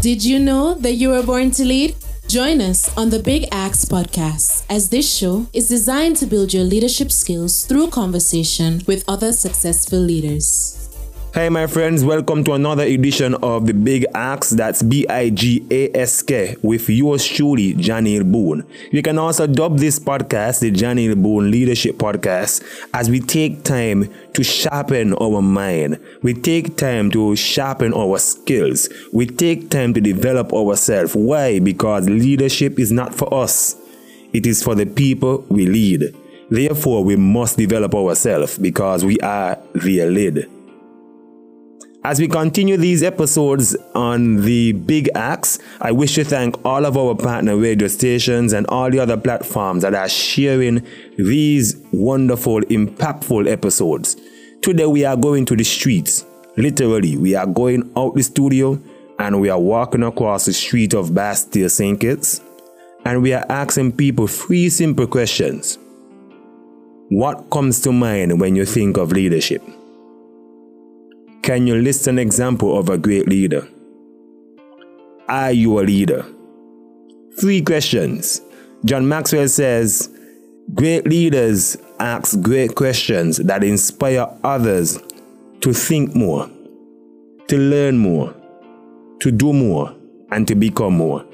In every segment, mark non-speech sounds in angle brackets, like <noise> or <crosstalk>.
Did you know that you were born to lead? Join us on the Big Ask podcast, as this show is designed to build your leadership skills through conversation with other successful leaders. Hey, my friends, welcome to another edition of the Big Ask. That's B I G A S K with yours truly, Janeel Boon. You can also dub this podcast the Janeel Boon Leadership Podcast as we take time to sharpen our mind. We take time to sharpen our skills. We take time to develop ourselves. Why? Because leadership is not for us, it is for the people we lead. Therefore, we must develop ourselves because we are their lead. As we continue these episodes on the Big Ask, I wish to thank all of our partner radio stations and all the other platforms that are sharing these wonderful, impactful episodes. Today we are going to the streets. Literally, we are going out the studio and we are walking across the street of Basseterre St. Kitts and we are asking people three simple questions. What comes to mind when you think of leadership? Can you list an example of a great leader? Are you a leader? Three questions. John Maxwell says, Great leaders ask great questions that inspire others to think more, to learn more, to do more, and to become more.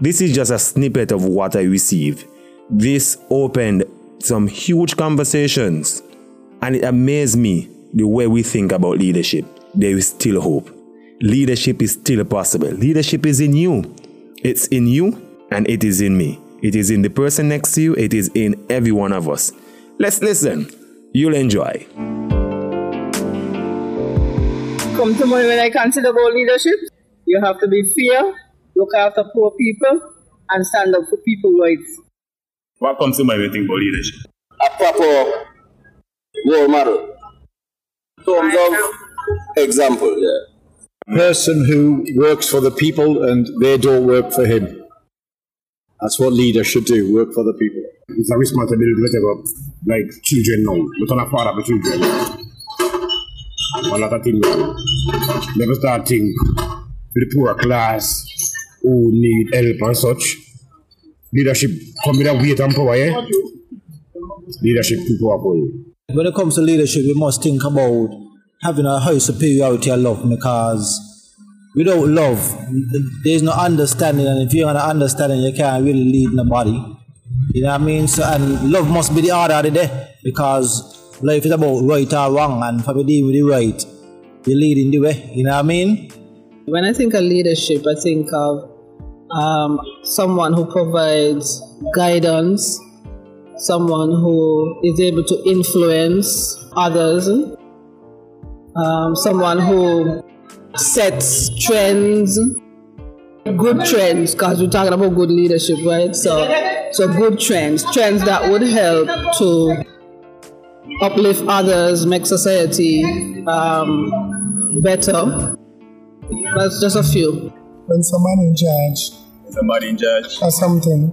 This is just a snippet of what I received. This opened some huge conversations, and it amazed me the way we think about leadership, there is still hope. Leadership is still possible. Leadership is in you. It's in you and it is in me. It is in the person next to you. It is in every one of us. Let's listen. You'll enjoy. Come to me when I consider about leadership. You have to be fair, look after poor people, and stand up for people's rights. What comes to mind when you think about leadership? A proper role model terms of example, yeah. Person who works for the people and they don't work for him. That's what leaders should do, work for the people. It's a responsibility, whatever, like children now. But on a father for children. One lot of things. Never start think the poor class who need help and such. Leadership come with a weight and power, yeah? Leadership too powerful. When it comes to leadership, we must think about having a high superiority of love because without love, there's no understanding, and if you have an understanding, you can't really lead nobody. You know what I mean? So, and love must be the order of the day because life is about right or wrong, and for me with the right, you're leading the way. You know what I mean? When I think of leadership, I think of um, someone who provides guidance someone who is able to influence others, um, someone who sets trends, good trends, because we're talking about good leadership, right? So, so good trends, trends that would help to uplift others, make society um, better. That's just a few. When someone in charge. Somebody in charge. Or something.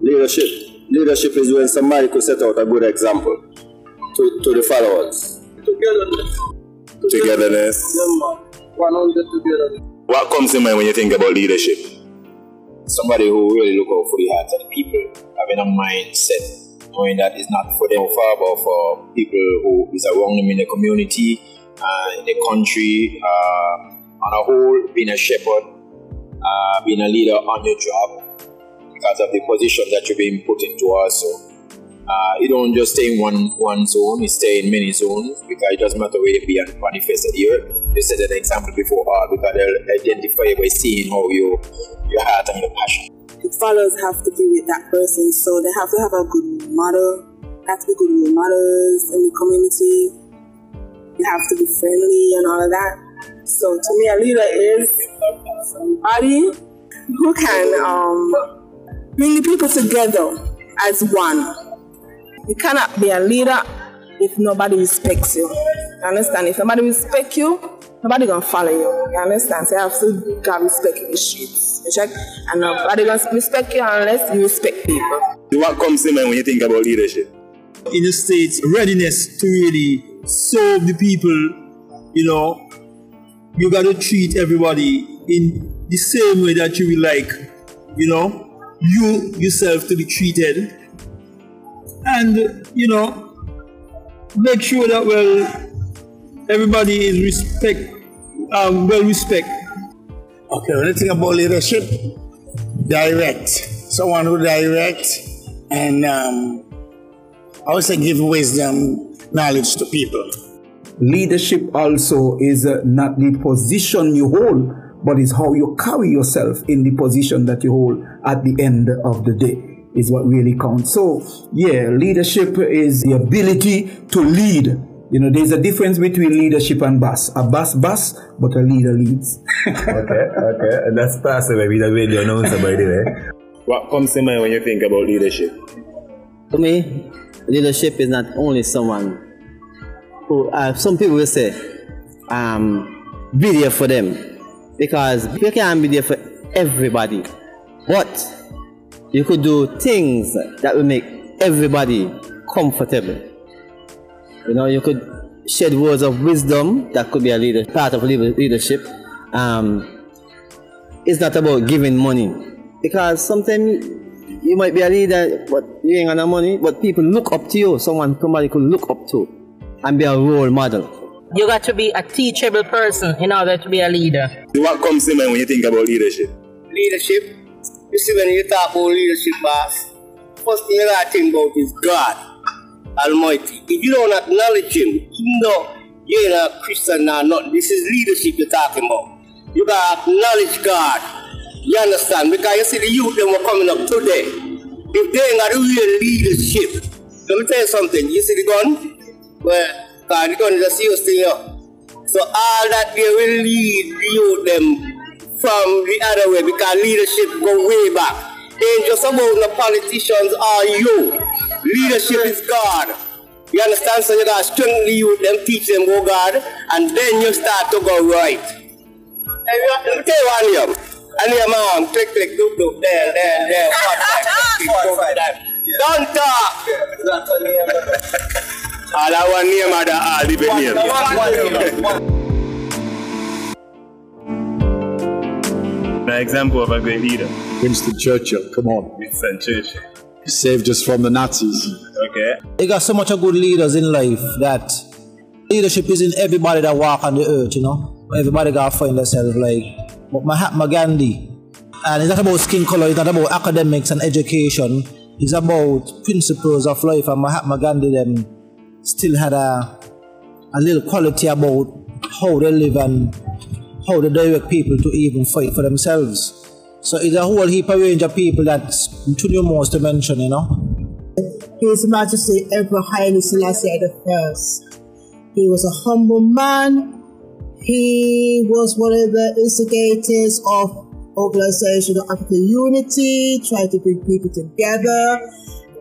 Leadership. Leadership is when somebody could set out a good example to, to the followers. Togetherness. Togetherness. What comes to mind when you think about leadership? Somebody who really look out for the hearts of the people, having a mindset, knowing that it's not for them far, but for people who is around them in the community, uh, in the country, uh, on a whole, being a shepherd, uh, being a leader on your job, because of the position that you're being put into also. Uh, you don't just stay in one, one zone, you stay in many zones because it doesn't matter where you be and manifested here. You set an example before all because they'll identify by seeing how you, your heart and your passion. The followers have to be with that person, so they have to have a good model, have to be good role models in the community, you have to be friendly and all of that. So to me, a leader is somebody who can um, bring the people together as one. You cannot be a leader if nobody respects you. You understand? If nobody respects you, nobody gonna follow you. You understand? So you have to have respect in the streets. You check? And nobody gonna respect you unless you respect people. What comes to mind when you think about leadership? In the States, readiness to really serve the people, you know, you gotta treat everybody in the same way that you will like, you know, you yourself to be treated. And, you know, make sure that, well, everybody is respect, um, well respect. Okay, when you think about leadership, direct. Someone who direct and um, I would say give wisdom, knowledge to people. Leadership also is uh, not the position you hold, but it's how you carry yourself in the position that you hold at the end of the day is what really counts. So, yeah, leadership is the ability to lead. You know, there's a difference between leadership and boss. A boss boss, but a leader leads. <laughs> okay, okay. And that's Pastor Maybe the radio announcer, by the way. What comes to mind when you think about leadership? To me, leadership is not only someone who, uh, some people will say, um, be there for them. Because you can't be there for everybody. But you could do things that will make everybody comfortable. You know, you could shed words of wisdom that could be a leader, part of leadership. Um, it's not about giving money because sometimes you might be a leader, but you ain't got no money. But people look up to you. Someone, somebody could look up to, and be a role model. You got to be a teachable person in order to be a leader. What comes to mind when you think about leadership? Leadership. You see, when you talk about leadership, boss, first thing you got to think about is God Almighty. If you don't acknowledge Him, even though you ain't a Christian or not, this is leadership you're talking about. You got to acknowledge God. You understand? Because you see the youth them were coming up today. If they ain't got the real leadership, let me tell you something. You see the gun? Well, God, the gun is a serious thing, yo. So all that they will lead youth them from the other way because leadership go way back. It ain't just about the politicians or you. Leadership is God. You understand? So you gotta strengthen the youth, them teach them go God, and then you start to go right. Let me tell you one here. And here, mom, click, click, doop, doop, there, there, there, what, that, <laughs> Don't talk. All I want name are the all the name. An example of a great leader. Winston Churchill, come on. Winston Churchill. He saved us from the Nazis. Okay. You got so much of good leaders in life that leadership is in everybody that walk on the earth, you know. Everybody got to find themselves like but Mahatma Gandhi. And it's not about skin color, it's not about academics and education. It's about principles of life. And Mahatma Gandhi them still had a, a little quality about how they live and how they direct people to even fight for themselves. So it's a whole heap of range of people that's too numerous to mention, you know. His Majesty Emperor Haile Selassie First. He was a humble man. He was one of the instigators of Organization of African Unity, trying to bring people together,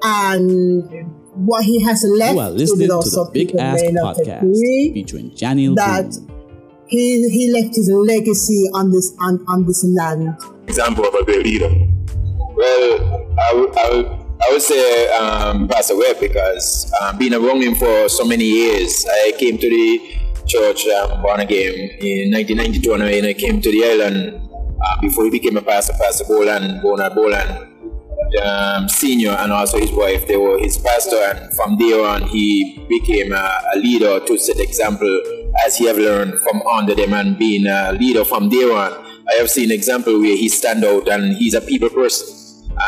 and what he has left. You are listening to the Big Ask Podcast featuring Janeel that he, he left his legacy on this on, on this land. Example of a great leader. Well, I would, I would, I would say um, Pastor Webb because um, being around him for so many years, I came to the church um, born again in 1992 and I came to the island uh, before he became a pastor, Pastor Boland, Bonard Boland. Um, senior and also his wife, they were his pastor, and from there on, he became a, a leader to set example as he have learned from under them and being a leader from there on. I have seen example where he stand out and he's a people person.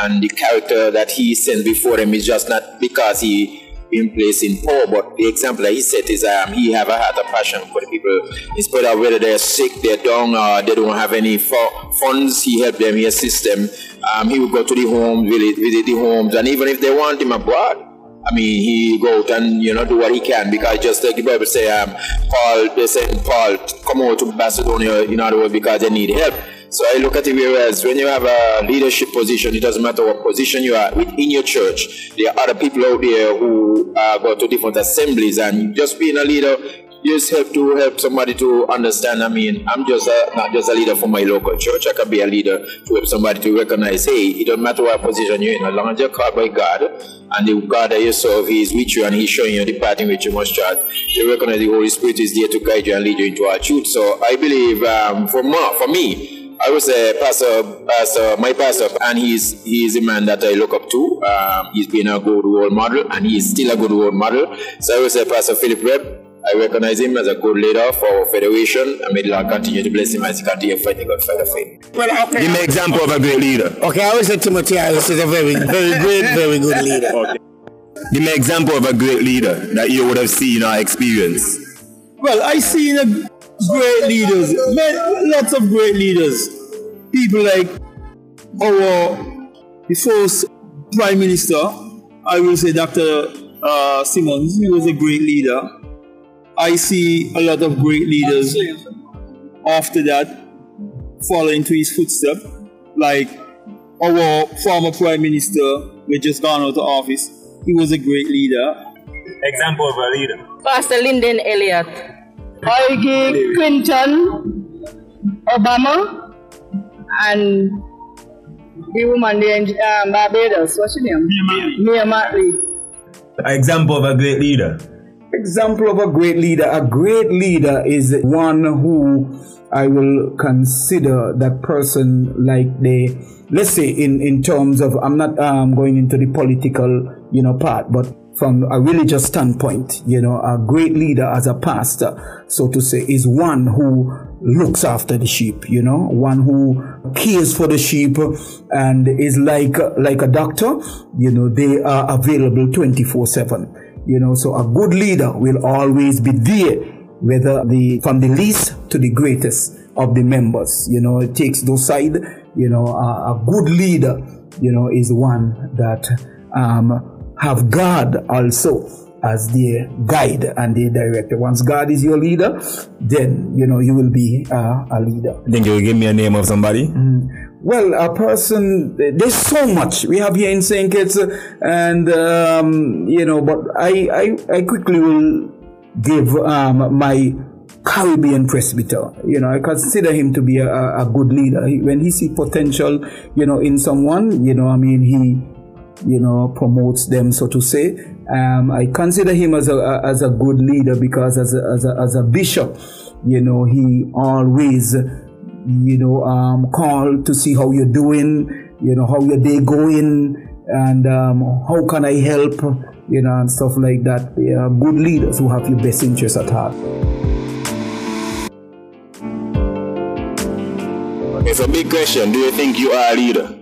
And the character that he sends before them is just not because he been placed in power, but the example that he set is um, he have a heart of passion for the people. In spite of whether they're sick, they're down, or they don't have any funds, he help them, he assist them. Um, he will go to the homes, visit, visit the homes, and even if they want him abroad, I mean, he go out and you know do what he can because just like the Bible say, um, Paul, they said Paul come over to Macedonia in other words because they need help. So I look at it whereas when you have a leadership position, it doesn't matter what position you are within your church. There are other people out there who uh, go to different assemblies, and just being a leader, you just help to help somebody to understand. I mean, I'm just a, not just a leader for my local church. I can be a leader to help somebody to recognize, hey, it doesn't matter what position you're in, as long as you're called by God, and the God that you serve, He is with you, and He's showing you the path in which you must trust. You recognize the Holy Spirit is there to guide you and lead you into our truth. So I believe, um, for more, for me I would say pastor, pastor, my pastor, and he's he's a man that I look up to. Um, he's been a good role model, and he is still a good role model. So I would say Pastor Philip Webb. I recognize him as a good leader for our federation, and may the Lord continue to bless him as he continues fighting God fight of faith. Well, okay. Give me an example of a great leader. Okay, I always say Timothy Harris is a very, very great, very good leader. Okay. Give me an example of a great leader that you would have seen or experienced. Well, I seen a great leaders, man, lots of great leaders. People like our the first Prime Minister, I will say Dr. Uh, Simmonds, he was a great leader. I see a lot of great leaders after that following to his footsteps, like our former Prime Minister, we just gone out of office. He was a great leader. Example of a leader. Pastor Lyndon Elliott. I give Clinton, Obama, and the woman in um, Barbados. What's her name? Mia Mottley. Example of a great leader. Example of a great leader. A great leader is one who I will consider that person like they, let's say in, in terms of, I'm not um, going into the political, you know, part, but from a religious standpoint, you know, a great leader as a pastor, so to say, is one who looks after the sheep, you know, one who cares for the sheep and is like, like a doctor, you know, they are available 24 7 you know. So a good leader will always be there whether the from the least to the greatest of the members you know. It takes those side you know a, a good leader you know is one that um, have god also as their guide and their director once god is your leader then you know you will be uh, a leader Then you will give me a name of somebody mm. Well, a person, there's so much we have here in St. Kitts, and, um, you know, but I, I, I quickly will give um, my Caribbean presbyter. You know, I consider him to be a, a good leader. He, when he see potential, you know, in someone, you know, I mean, he, you know, promotes them, so to say. Um, I consider him as a, as a good leader because as a, as a, as a bishop, you know, he always, you know, um, call to see how you're doing, you know, how your day going, and um, how can I help, you know, and stuff like that. Are good leaders who have your best interests at heart. Okay, so big question. Do you think you are a leader?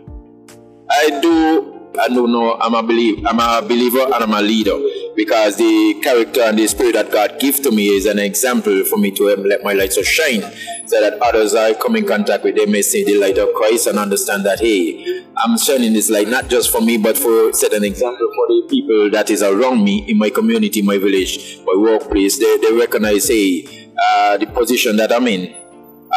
I do. I don't know. I'm a believer. I'm a believer and I'm a leader because the character and the spirit that God gives to me is an example for me to let my light so shine, so that others I come in contact with they may see the light of Christ and understand that hey, I'm shining this light not just for me but for set an example for the people that is around me in my community, my village, my workplace. They they recognize hey, uh, the position that I'm in.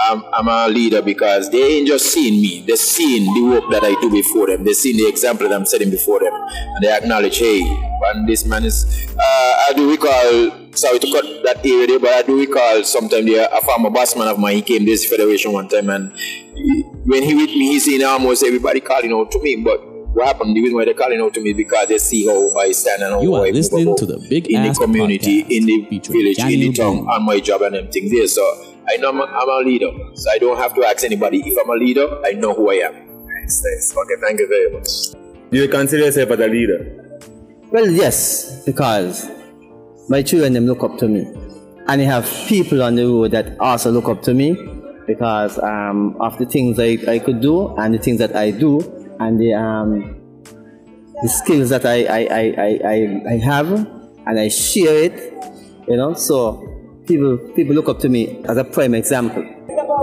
I'm, I'm, a leader because they ain't just seeing me. They're seeing the work that I do before them. They're seeing the example that I'm setting before them. And they acknowledge, hey, when this man is, uh, I do recall, sorry to cut that area there, but I do recall sometime there, a former bossman of mine, he came to this federation one time and he, when he with me, he seen almost everybody calling out to me, but what happened? The reason why they're calling out to me because they see how I stand and how you are I listening to the Big in the community, in the village, in the town, Boon. on my job and everything there. So I know I'm a, I'm a leader, so I don't have to ask anybody. If I'm a leader, I know who I am. Nice, nice. Okay, thank you very much. Do you consider yourself as a leader? Well, yes, because my children them look up to me, and I have people on the road that also look up to me because um, of the things I, I could do and the things that I do and the um, the skills that I I, I, I, I I have and I share it, you know. So people people look up to me as a prime example.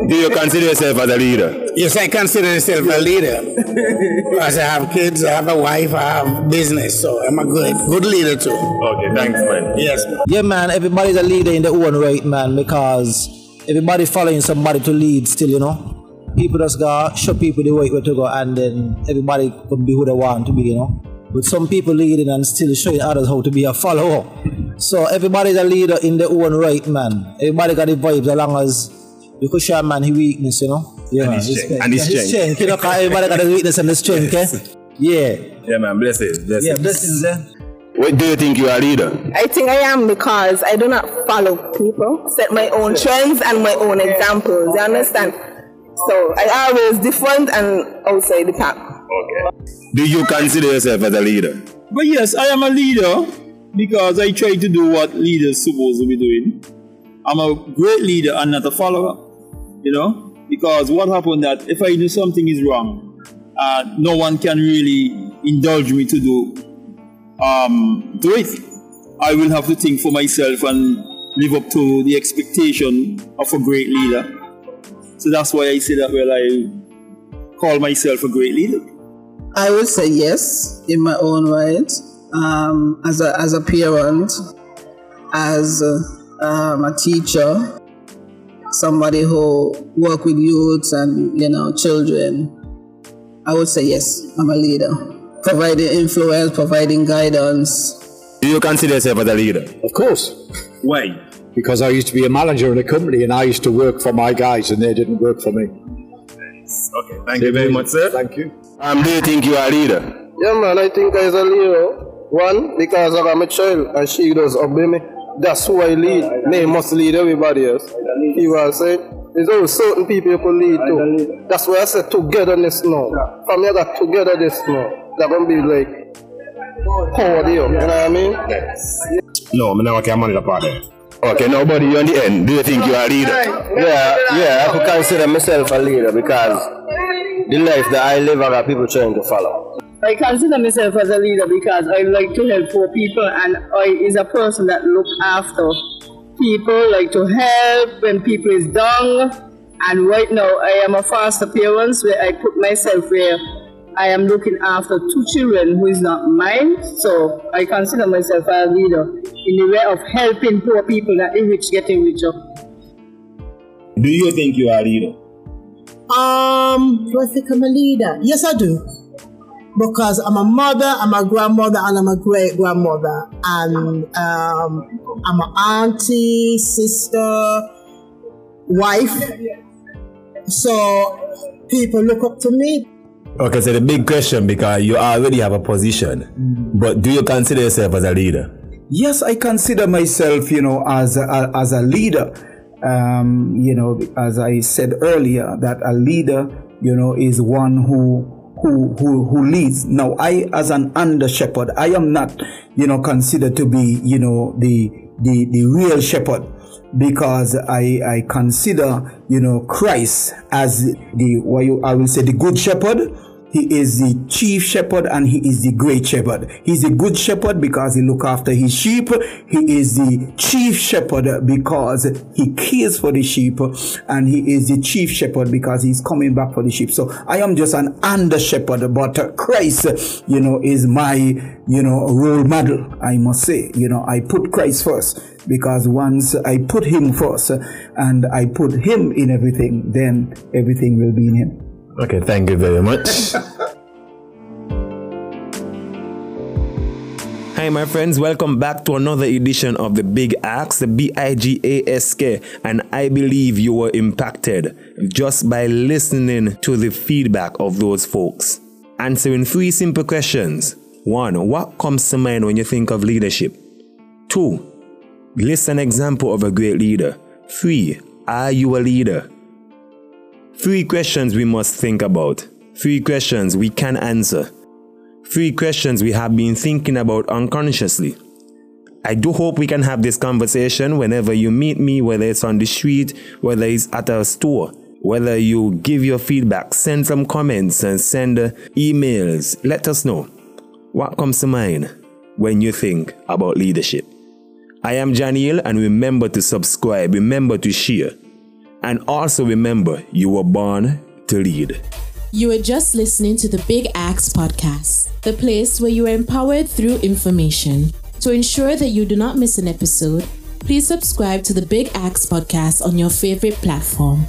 Do you consider yourself as a leader? Yes, I consider myself a leader. <laughs> because I have kids, I have a wife, I have business, so I'm a good good leader too. Okay, thanks, man. Yes. Yeah, man, everybody's a leader in their own right, man, because everybody following somebody to lead still, you know. People just go show people the way where to go and then everybody can be who they want to be, you know. But some people leading and still showing others how to be a follower. So everybody's a leader in their own right, man. Everybody got the vibes as long as you could show a man his weakness, you know. Yeah, And his man, strength. And his yeah, strength. You know, 'cause everybody got the weakness and the strength, eh? <laughs> Yeah. Yeah, man. Blessings. blessings. Yeah, blessings, eh? What do you think you are a leader? I think I am because I do not follow people, set my own trends and my own examples. You understand? So I always different and outside the pack. Okay. Do you consider yourself as a leader? But yes, I am a leader because I try to do what leaders supposed to be doing. I'm a great leader and not a follower. You know? Because what happened that if I do something is wrong, uh, no one can really indulge me to do um, do it. I will have to think for myself and live up to the expectation of a great leader. So that's why I say that well I call myself a great leader. I would say yes in my own right. Um, as a as a parent, as a, um, a teacher, somebody who work with youths and you know children, I would say yes, I'm a leader, providing influence, providing guidance. Do you consider yourself as a leader? Of course. Why? Because I used to be a manager in a company and I used to work for my guys and they didn't work for me. Okay, thank you very much, sir. Thank you. Um, do you think you are a leader? Yeah, man, I think I'm a leader. One, because I am a child and she does obey me. That's who I lead. Me must lead everybody else. You know what I'm saying? There's only certain people you can lead to. That's why I said togetherness now. From here, that togetherness now. They're going to be like power there. You know what I mean? No, I'm not going to part there. Okay, nobody you on the end. Do you think you are a leader? Yeah, yeah, I could consider myself a leader because the life that I live, I got people trying to follow. I consider myself as a leader because I like to help poor people and I is a person that look after people, like to help when people is down. And right now I am a foster parent where I put myself where I am looking after two children who is not mine. So I consider myself a leader in the way of helping poor people that the rich getting richer. Do you think you are a leader? Um, do I think I'm a leader? Yes, I do. Because I'm a mother, I'm a grandmother, and I'm a great grandmother. And um, I'm an auntie, sister, wife. So people look up to me. Okay, so the big question because you already have a position, but do you consider yourself as a leader? Yes, I consider myself, you know, as a, as a leader. Um, you know, as I said earlier, that a leader, you know, is one who who who who leads. Now, I, as an under shepherd, I am not, you know, considered to be, you know, the the the real shepherd because I I consider, you know, Christ as the what you I will say the good shepherd he is the chief shepherd and he is the great shepherd. He's a good shepherd because he look after his sheep. He is the chief shepherd because he cares for the sheep and he is the chief shepherd because he's coming back for the sheep. So I am just an under shepherd, but Christ, you know, is my, you know, role model. I must say, you know, I put Christ first because once I put him first and I put him in everything, then everything will be in him. Okay, thank you very much. <laughs> Hi, my friends, welcome back to another edition of the Big Ask, the B I G A S K. And I believe you were impacted just by listening to the feedback of those folks. Answering three simple questions. One, what comes to mind when you think of leadership? Two, list an example of a great leader. Three, are you a leader? Three questions we must think about. Three questions we can answer. Three questions we have been thinking about unconsciously. I do hope we can have this conversation whenever you meet me, whether it's on the street, whether it's at a store, whether you give your feedback, send some comments and send uh, emails. Let us know what comes to mind when you think about leadership. I am Janeel, and remember to subscribe, remember to share. And also remember, you were born to lead. You are just listening to the Big Ask podcast, the place where you are empowered through information. To ensure that you do not miss an episode, please subscribe to the Big Ask podcast on your favorite platform.